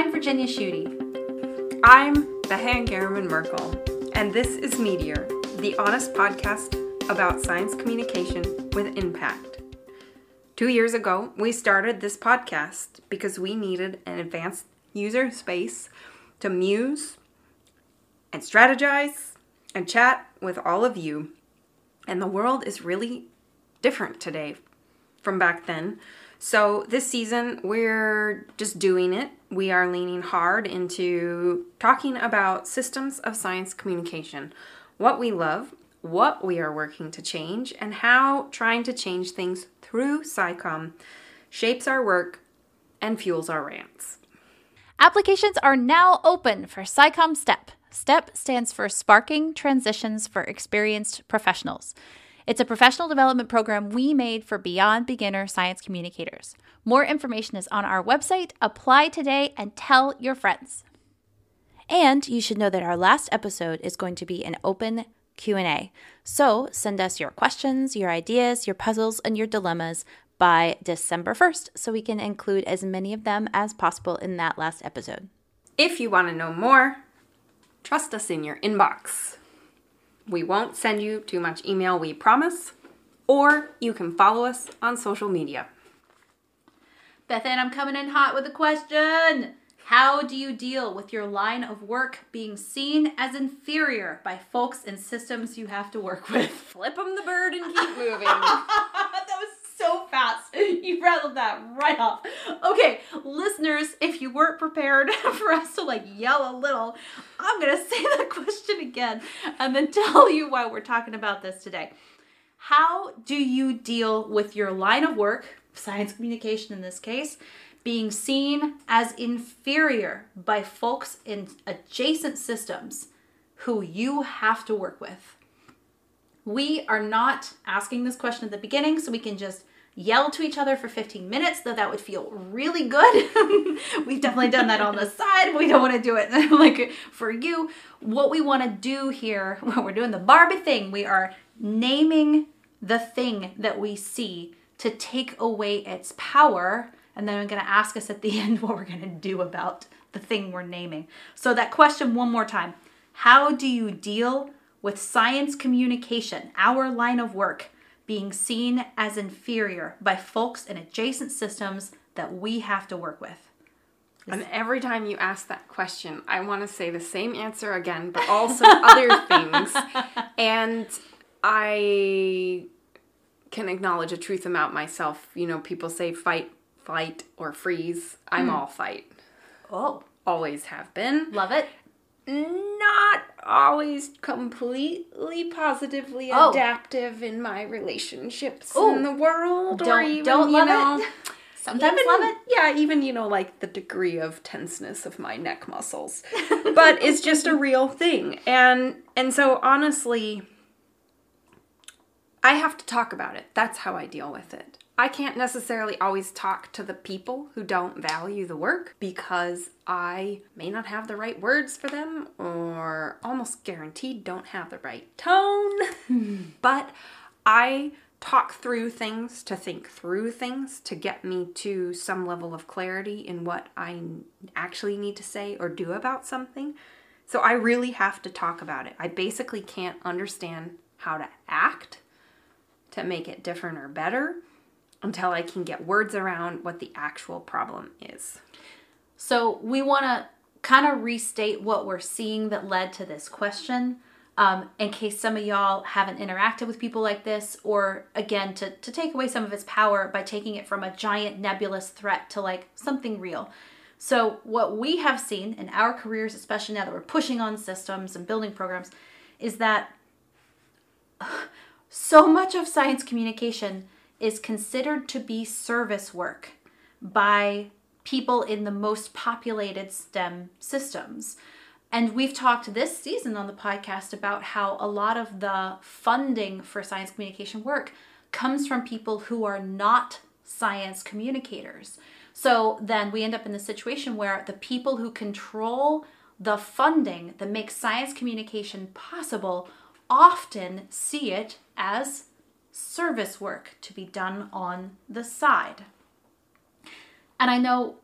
I'm Virginia Schutte. I'm Bethann Garramon Merkle, and this is Meteor, the honest podcast about science communication with impact. Two years ago, we started this podcast because we needed an advanced user space to muse and strategize and chat with all of you. And the world is really different today from back then. So, this season, we're just doing it. We are leaning hard into talking about systems of science communication, what we love, what we are working to change, and how trying to change things through SciComm shapes our work and fuels our rants. Applications are now open for SciComm STEP. STEP stands for Sparking Transitions for Experienced Professionals. It's a professional development program we made for beyond beginner science communicators. More information is on our website. Apply today and tell your friends. And you should know that our last episode is going to be an open Q&A. So, send us your questions, your ideas, your puzzles, and your dilemmas by December 1st so we can include as many of them as possible in that last episode. If you want to know more, trust us in your inbox. We won't send you too much email, we promise. Or you can follow us on social media. Bethann, I'm coming in hot with a question. How do you deal with your line of work being seen as inferior by folks and systems you have to work with? Flip them the bird and keep moving. that was so fast. You rattled that right off. Okay, listeners, if you weren't prepared for us to like yell a little, I'm going to say that question again and then tell you why we're talking about this today. How do you deal with your line of work, science communication in this case, being seen as inferior by folks in adjacent systems who you have to work with? We are not asking this question at the beginning so we can just yell to each other for 15 minutes, though that would feel really good. We've definitely done that on the side. We don't want to do it like for you. What we want to do here, when we're doing the Barbie thing, we are naming the thing that we see to take away its power. And then I'm going to ask us at the end what we're going to do about the thing we're naming. So, that question one more time How do you deal with science communication, our line of work? Being seen as inferior by folks in adjacent systems that we have to work with. And every time you ask that question, I want to say the same answer again, but also other things. And I can acknowledge a truth about myself. You know, people say fight, flight, or freeze. I'm mm. all fight. Oh. Always have been. Love it not always completely positively oh. adaptive in my relationships Ooh. in the world don't, or even don't you know it. sometimes even, love it yeah even you know like the degree of tenseness of my neck muscles but it's just a real thing and and so honestly i have to talk about it that's how i deal with it I can't necessarily always talk to the people who don't value the work because I may not have the right words for them or almost guaranteed don't have the right tone. but I talk through things to think through things to get me to some level of clarity in what I actually need to say or do about something. So I really have to talk about it. I basically can't understand how to act to make it different or better until I can get words around what the actual problem is. So, we want to kind of restate what we're seeing that led to this question. Um, in case some of y'all haven't interacted with people like this, or again, to, to take away some of its power by taking it from a giant nebulous threat to like something real. So, what we have seen in our careers, especially now that we're pushing on systems and building programs, is that so much of science communication is considered to be service work by people in the most populated STEM systems. And we've talked this season on the podcast about how a lot of the funding for science communication work comes from people who are not science communicators. So then we end up in the situation where the people who control the funding that makes science communication possible often see it as service work to be done on the side. And I know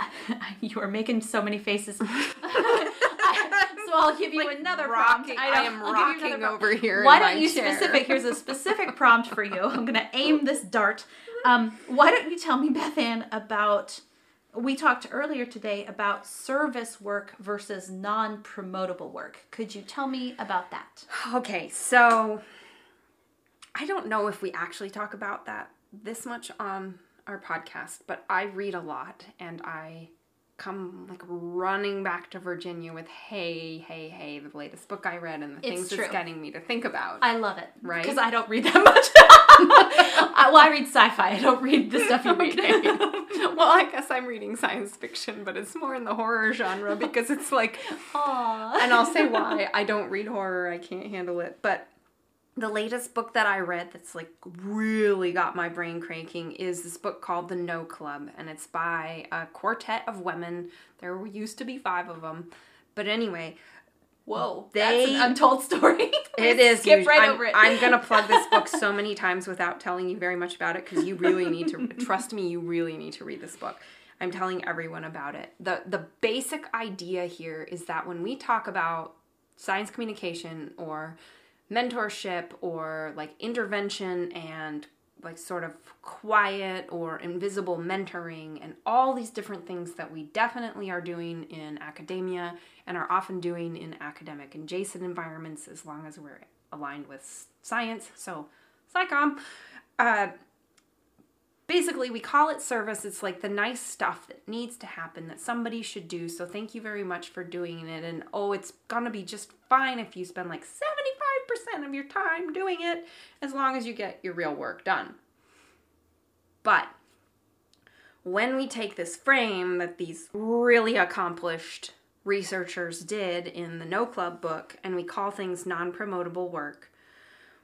you are making so many faces. so I'll give you Like another rocking- prompt. I know, am I'll rocking over here Why don't you chair. specific? Here's a specific prompt for you. I'm gonna aim this dart. Um, why don't you tell me, Bethann, about? We talked earlier today about service work versus non-promotable work. Could you tell me about that? Okay, so I don't know if we actually talk about that this much on our podcast, but I read a lot and I come like running back to Virginia with hey, hey, hey, the latest book I read and the It's things true. it's getting me to think about. I love it, Right? Because I don't read that much. I, well, I read sci-fi. I don't read the stuff you read. Okay. well, I guess I'm reading science fiction, but it's more in the horror genre because it's like Aww. and I'll say why. I don't read horror. I can't handle it. But the latest book that I read that's like really got my brain cranking is this book called The No Club, and it's by a quartet of women. There used to be five of them, but anyway, Whoa, They- that's an untold story. it is. Skip huge. right I'm, over it. I'm gonna plug this book so many times without telling you very much about it because you really need to trust me. You really need to read this book. I'm telling everyone about it. the The basic idea here is that when we talk about science communication or mentorship or like intervention and like sort of quiet or invisible mentoring and all these different things that we definitely are doing in academia and are often doing in academic and adjacent environments as long as we're aligned with science. So, SciComm. Uh, basically, we call it service. It's like the nice stuff that needs to happen that somebody should do. So, thank you very much for doing it. And oh, it's gonna be just fine if you spend like 75% of your time doing it as long as you get your real work done. But when we take this frame that these really accomplished researchers did in the No Club book and we call things non promotable work,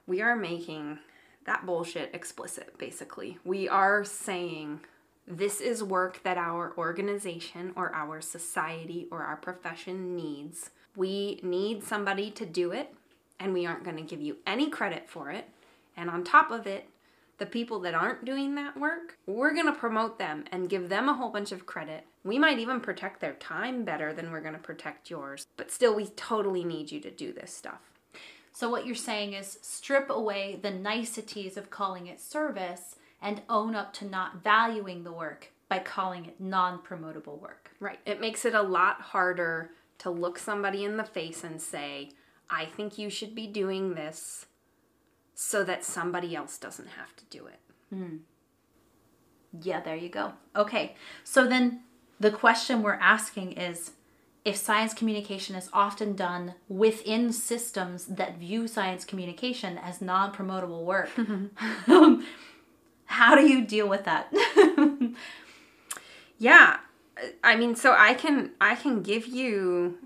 we are making that bullshit explicit, basically. We are saying this is work that our organization or our society or our profession needs. We need somebody to do it, and we aren't going to give you any credit for it. And on top of it, the people that aren't doing that work, we're going to promote them and give them a whole bunch of credit. We might even protect their time better than we're going to protect yours. But still, we totally need you to do this stuff. So what you're saying is strip away the niceties of calling it service and own up to not valuing the work by calling it non-promotable work. Right. It makes it a lot harder to look somebody in the face and say, I think you should be doing this so that somebody else doesn't have to do it. Hmm. Yeah, there you go. Okay. So then the question we're asking is if science communication is often done within systems that view science communication as non-promotable work, how do you deal with that? Yeah. I mean, so I can I can give you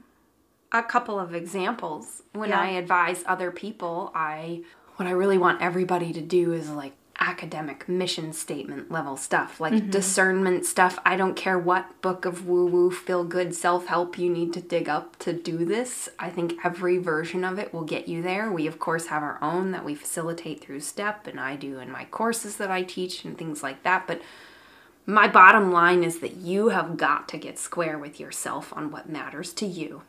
a couple of examples when Yeah. I advise other people. I what I really want everybody to do is like academic mission statement level stuff, like mm-hmm. discernment stuff. I don't care what book of woo woo feel good self help you need to dig up to do this. I think every version of it will get you there. We of course have our own that we facilitate through STEP and I do in my courses that I teach and things like that, but my bottom line is that you have got to get square with yourself on what matters to you.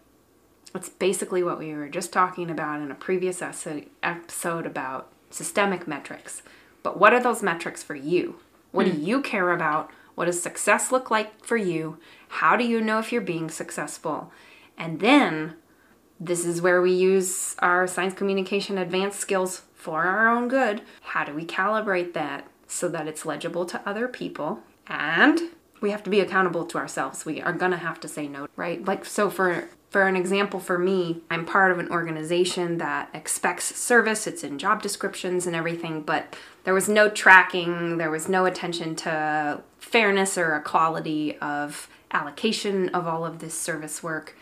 It's basically what we were just talking about in a previous episode about systemic metrics. But what are those metrics for you? What do hmm. you care about? What does success look like for you? How do you know if you're being successful? And then this is where we use our science communication advanced skills for our own good. How do we calibrate that so that it's legible to other people? And we have to be accountable to ourselves. We are going to have to say no, right? Like so for for an example for me, I'm part of an organization that expects service. It's in job descriptions and everything, but there was no tracking, there was no attention to fairness or equality of allocation of all of this service work.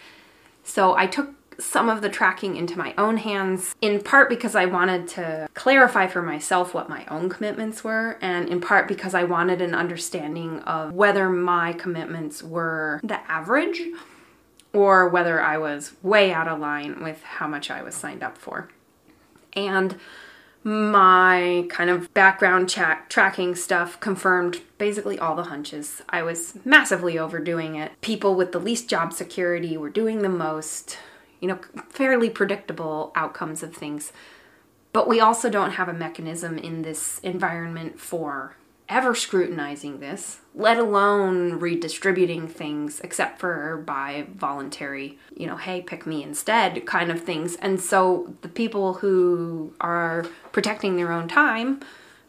So I took some of the tracking into my own hands, in part because I wanted to clarify for myself what my own commitments were, and in part because I wanted an understanding of whether my commitments were the average or whether I was way out of line with how much I was signed up for. And My kind of background check tracking stuff confirmed basically all the hunches. I was massively overdoing it. People with the least job security were doing the most, you know, fairly predictable outcomes of things. But we also don't have a mechanism in this environment for ever scrutinizing this, let alone redistributing things, except for by voluntary, you know, hey, pick me instead kind of things. And so the people who are protecting their own time,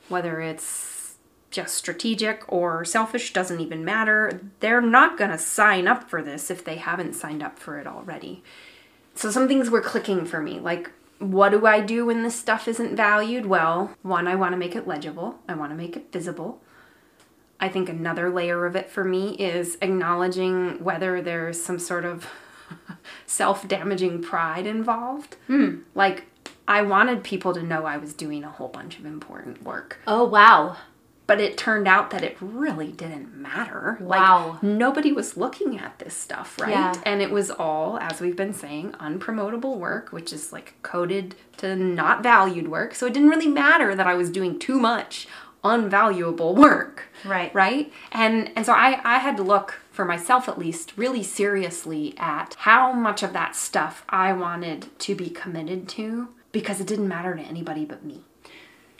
whether it's just strategic or selfish, doesn't even matter, they're not going to sign up for this if they haven't signed up for it already. So some things were clicking for me, like what do I do when this stuff isn't valued? Well, one, I want to make it legible, I want to make it visible. I think another layer of it for me is acknowledging whether there's some sort of self damaging pride involved. Hmm. Like, I wanted people to know I was doing a whole bunch of important work. Oh, wow. But it turned out that it really didn't matter. Wow. Like, nobody was looking at this stuff, right? Yeah. And it was all, as we've been saying, unpromotable work, which is like coded to not valued work. So it didn't really matter that I was doing too much unvaluable work. Right. Right? And and so I, I had to look for myself at least really seriously at how much of that stuff I wanted to be committed to because it didn't matter to anybody but me.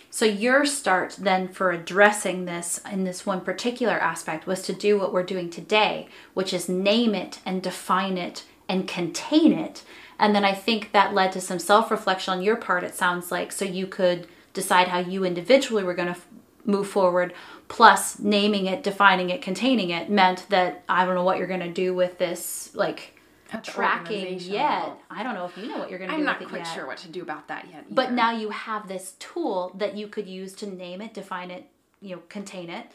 So your start then for addressing this in this one particular aspect was to do what we're doing today, which is name it and define it and contain it. And then I think that led to some self-reflection on your part it sounds like so you could decide how you individually were going to move forward plus naming it, defining it, containing it meant that I don't know what you're going to do with this like tracking yet. I don't know if you know what you're going to do. With it. I'm not quite yet. sure what to do about that yet. But now you have this tool that you could use to name it, define it, you know, contain it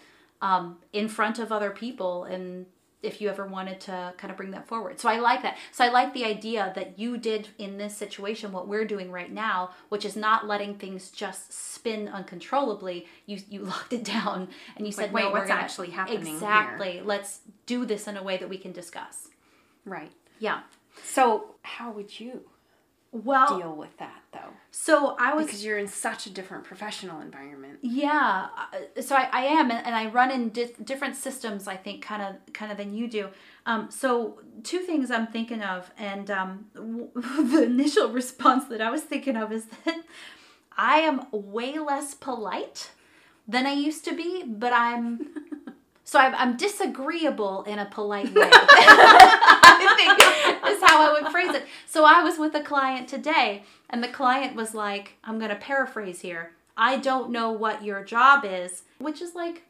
um, in front of other people. And if you ever wanted to kind of bring that forward. So I like that. So I like the idea that you did in this situation what we're doing right now, which is not letting things just spin uncontrollably. You you locked it down and you said, wait, no, what's gonna- actually happening here? Exactly. Let's do this in a way that we can discuss. right. Yeah. So how would you Well, deal with that though? so I was Because you're in such a different professional environment. Yeah, uh, so I, I am, and and I run in di- different systems. I think kind of kind of than you do. Um, so two things I'm thinking of, and um, w- the initial response that I was thinking of is that I am way less polite than I used to be, but I'm so I'm, I'm disagreeable in a polite way. I think is how I would phrase it. So I was with a client today, and the client was like, I'm going to paraphrase here. I don't know what your job is, which is like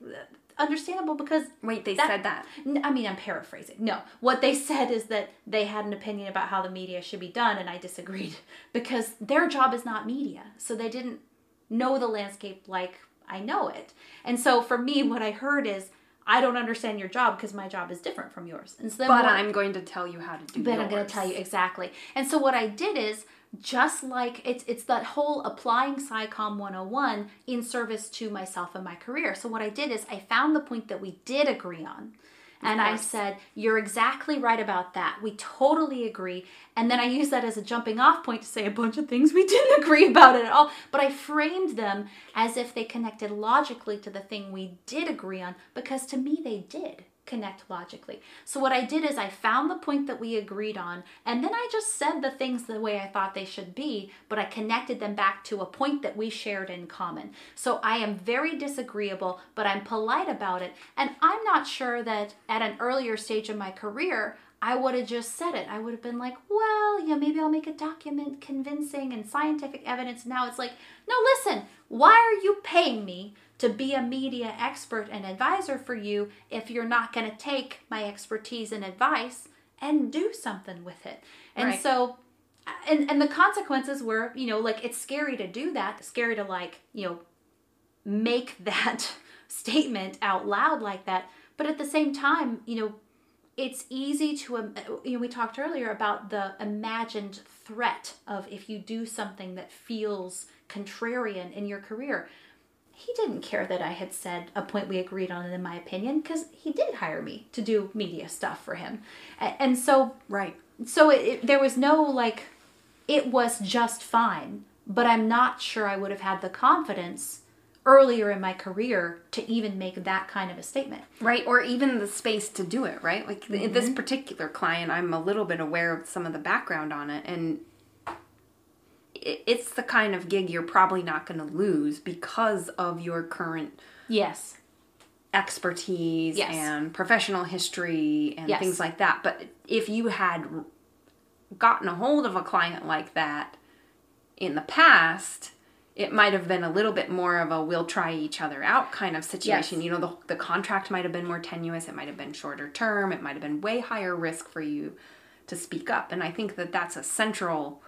understandable because Wait, they That- said that. I mean, I'm paraphrasing. No, what they said is that they had an opinion about how the media should be done, and I disagreed because their job is not media. So they didn't know the landscape like I know it. And so for me, what I heard is, I don't understand your job because my job is different from yours. And so then But what- I'm going to tell you how to do that. but I'm going to tell you exactly. And so what I did is just like it's it's that whole applying SciComm 101 in service to myself and my career. So what I did is I found the point that we did agree on. And I said, You're exactly right about that. We totally agree. And then I used that as a jumping off point to say a bunch of things we didn't agree about at all. But I framed them as if they connected logically to the thing we did agree on, because to me they did connect logically. So what I did is I found the point that we agreed on and then I just said the things the way I thought they should be, but I connected them back to a point that we shared in common. So I am very disagreeable, but I'm polite about it and I'm not sure that at an earlier stage of my career I would have just said it. I would have been like, well, yeah, maybe I'll make a document convincing and scientific evidence. Now it's like, no, listen, why are you paying me to be a media expert and advisor for you if you're not going to take my expertise and advice and do something with it? And Right. so, and, and the consequences were, you know, like it's scary to do that, scary to like, you know, make that statement out loud like that. But at the same time, you know, it's easy to um, you know we talked earlier about the imagined threat of if you do something that feels contrarian in your career he didn't care that i had said a point we agreed on in my opinion because he did hire me to do media stuff for him and so Right. so it, it, there was no like it was just fine but I'm not sure I would have had the confidence earlier in my career to even make that kind of a statement. Right, or even the space to do it, right? Like mm-hmm. this particular client, I'm a little bit aware of some of the background on it, and it's the kind of gig you're probably not going to lose because of your current yes expertise yes. and professional history and yes. things like that. But if you had gotten a hold of a client like that in the past, it might have been a little bit more of a we'll try each other out kind of situation. Yes. You know, the, the contract might have been more tenuous, it might have been shorter term, it might have been way higher risk for you to speak up. And I think that that's a central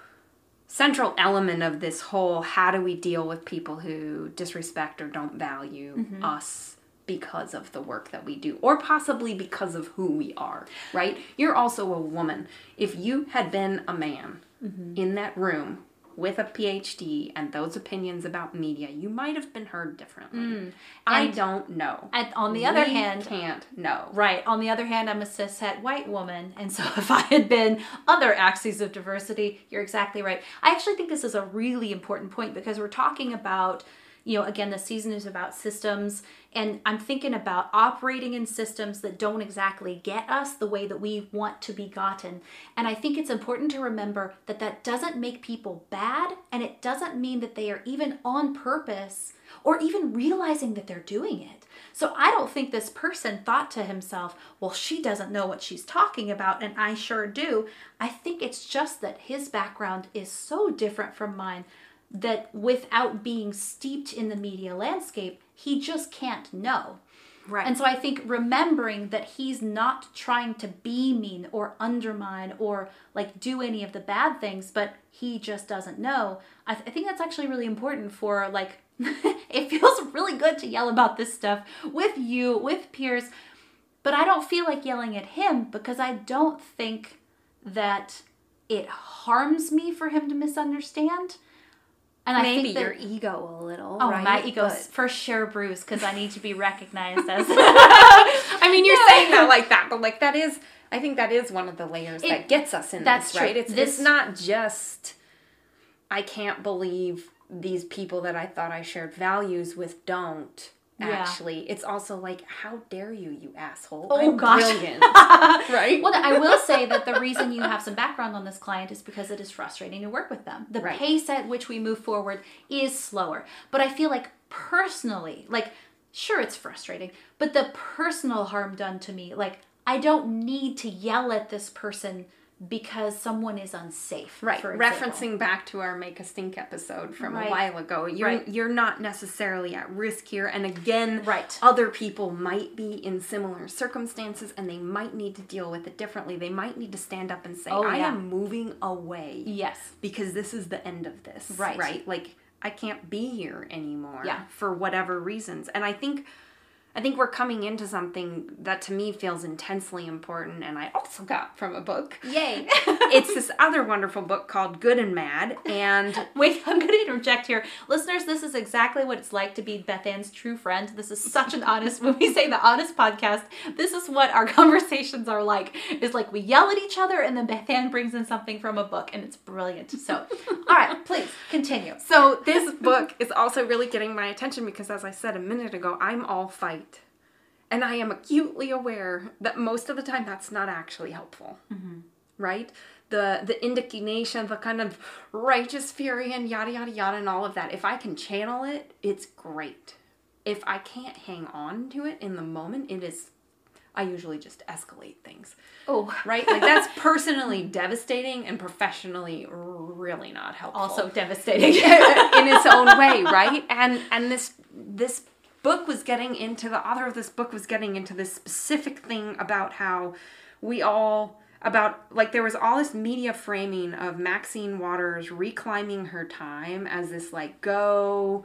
central element of this whole how do we deal with people who disrespect or don't value mm-hmm. us because of the work that we do or possibly because of who we are right you're also a woman if you had been a man mm-hmm. in that room with a PhD and those opinions about media, you might have been heard differently. Mm. I don't know. And on the we other hand, can't know. Right. On the other hand, I'm a cishet white woman, and so if I had been other axes of diversity, you're exactly right. I actually think this is a really important point because we're talking about you know, again, the season is about systems, and I'm thinking about operating in systems that don't exactly get us the way that we want to be gotten. And I think it's important to remember that that doesn't make people bad, and it doesn't mean that they are even on purpose or even realizing that they're doing it. So I don't think this person thought to himself, well, she doesn't know what she's talking about, and I sure do. I think it's just that his background is so different from mine that without being steeped in the media landscape, he just can't know. Right. And so I think remembering that he's not trying to be mean or undermine or like do any of the bad things, but he just doesn't know. I, th- I think that's actually really important for like, it feels really good to yell about this stuff with you, with peers, but I don't feel like yelling at him because I don't think that it harms me for him to misunderstand. And I maybe think that, your ego a little. Oh, right? my ego's but... for sure bruised because I need to be recognized as. I mean, you're yeah. saying that like that, but like that is, I think that is one of the layers it, that gets us in that's this, right? It's this, it's not just. I can't believe these people that I thought I shared values with don't actually. It's also like, how dare you, you asshole? Oh I'm gosh. Brilliant. right? Well, I will say that the reason you have some background on this client is because it is frustrating to work with them. The right. pace at which we move forward is slower. But I feel like personally, like, sure, it's frustrating, but the personal harm done to me, like, I don't need to yell at this person because someone is unsafe. Right. Referencing back to our make a stink episode from right. a while ago. You're right. you're not necessarily at risk here and again right. other people might be in similar circumstances and they might need to deal with it differently. They might need to stand up and say oh, I yeah. am moving away. Yes. Because this is the end of this. Right. Right? Like I can't be here anymore yeah. for whatever reasons. And I think I think we're coming into something that to me feels intensely important, and I also got from a book. Yay! it's this other wonderful book called Good and Mad. And wait, I'm going to interject here, listeners. This is exactly what it's like to be Bethann's true friend. This is such an honest. When we say the honest podcast, this is what our conversations are like. Is like we yell at each other, and then Bethann brings in something from a book, and it's brilliant. So, all right, please continue. So this book is also really getting my attention because, as I said a minute ago, I'm all fight and I am acutely aware that most of the time that's not actually helpful. Mm-hmm. Right? The the indignation, the kind of righteous fury and yada yada yada and all of that. If I can channel it, it's great. If I can't hang on to it in the moment, it is I usually just escalate things. Oh, right? Like that's personally devastating and professionally really not helpful. Also devastating in its own way, right? And and this this book was getting into the author of this book was getting into this specific thing about how we all about like there was all this media framing of Maxine Waters reclaiming her time as this like go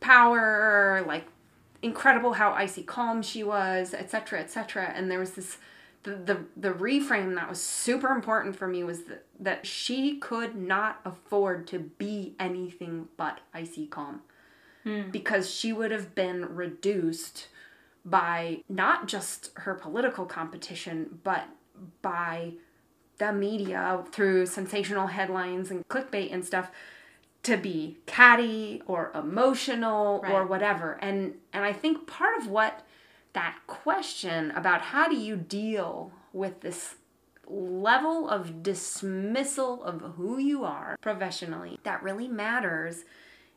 power like incredible how icy calm she was etc etc and there was this the, the the reframe that was super important for me was that, that she could not afford to be anything but icy calm mm. because she would have been reduced by not just her political competition, but by the media through sensational headlines and clickbait and stuff to be catty or emotional or whatever. And and I think part of what that question about how do you deal with this level of dismissal of who you are professionally that really matters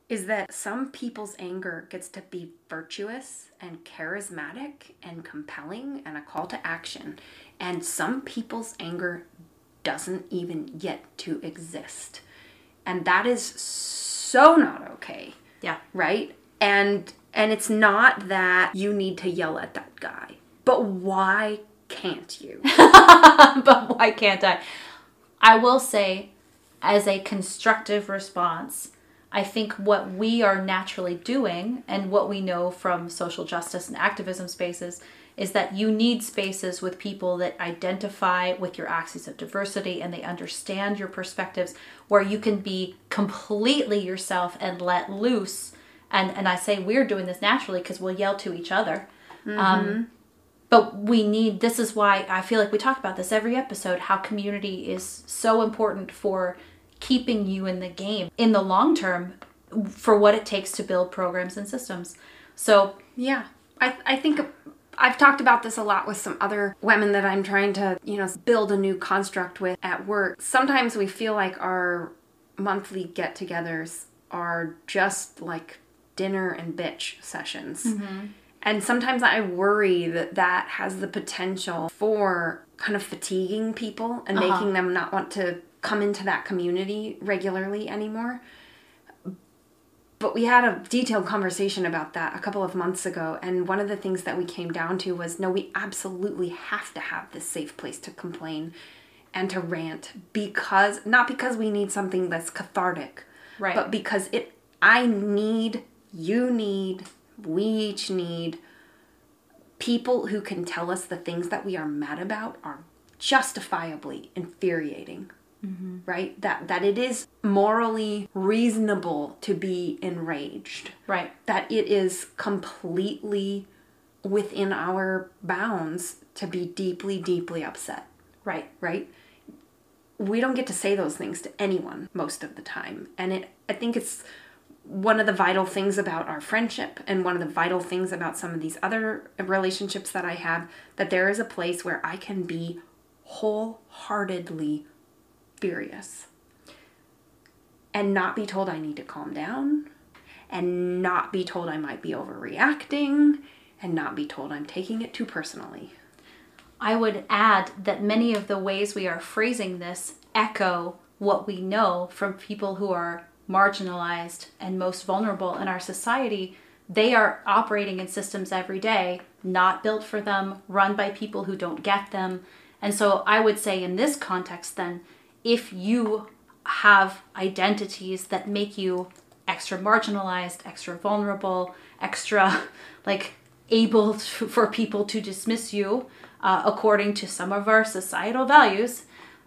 is that some people's anger gets to be virtuous and charismatic and compelling and a call to action. And some people's anger doesn't even get to exist. And that is so not okay. Yeah. right? And and it's not that you need to yell at that guy. But why can't you? But why can't I? I will say, as a constructive response, I think what we are naturally doing and what we know from social justice and activism spaces is that you need spaces with people that identify with your axes of diversity and they understand your perspectives where you can be completely yourself and let loose. And, and I say we're doing this naturally because we'll yell to each other. Um, but we need this is why i feel like we talk about this every episode how community is so important for keeping you in the game in the long term for what it takes to build programs and systems so Yeah, I I think I've talked about this a lot with some other women that I'm trying to you know build a new construct with at work. Sometimes we feel like our monthly get-togethers are just like dinner and bitch sessions. And sometimes I worry that that has the potential for kind of fatiguing people and Uh-huh. making them not want to come into that community regularly anymore. But we had a detailed conversation about that a couple of months ago, and one of the things that we came down to was no, we absolutely have to have this safe place to complain and to rant because not because we need something that's cathartic, Right. but because it I need, you need, we each need people who can tell us the things that we are mad about are justifiably infuriating Mm-hmm. right? That that it is morally reasonable to be enraged. Right. That it is completely within our bounds to be deeply deeply upset. Right. Right? We don't get to say those things to anyone most of the time. And it i think it's one of the vital things about our friendship and one of the vital things about some of these other relationships that i have that there is a place where i can be wholeheartedly furious and not be told i need to calm down and not be told i might be overreacting and not be told i'm taking it too personally I would add that many of the ways we are phrasing this echo what we know from people who are marginalized and most vulnerable in our society. They are operating in systems every day, not built for them, run by people who don't get them. And so I would say, in this context, then, if you have identities that make you extra marginalized, extra vulnerable, extra like able to, for people to dismiss you uh, according to some of our societal values,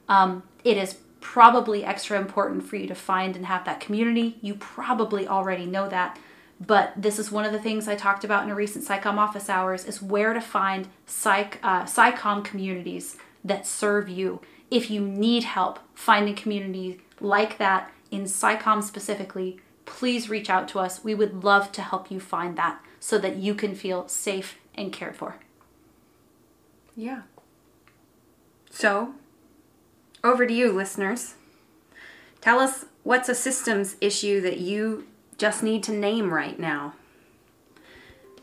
um, it is probably extra important for you to find and have that community. You probably already know that. But this is one of the things I talked about in a recent SciComm office hours is where to find psych, uh, SciComm communities that serve you. If you need help finding community like that in SciComm specifically, please reach out to us. We would love to help you find that so that you can feel safe and cared for. Yeah. So, over to you, listeners. Tell us what's a systems issue that you just need to name right now.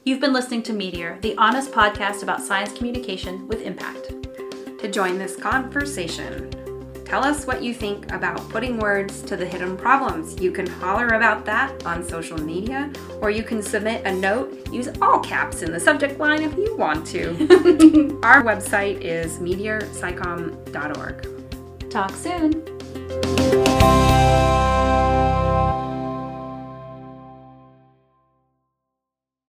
You've been listening to Meteor, the honest podcast about science communication with impact. To join this conversation, tell us what you think about putting words to the hidden problems. You can holler about that on social media, or you can submit a note. Use all caps in the subject line if you want to. Our website is meteorscicomm.org. Talk soon.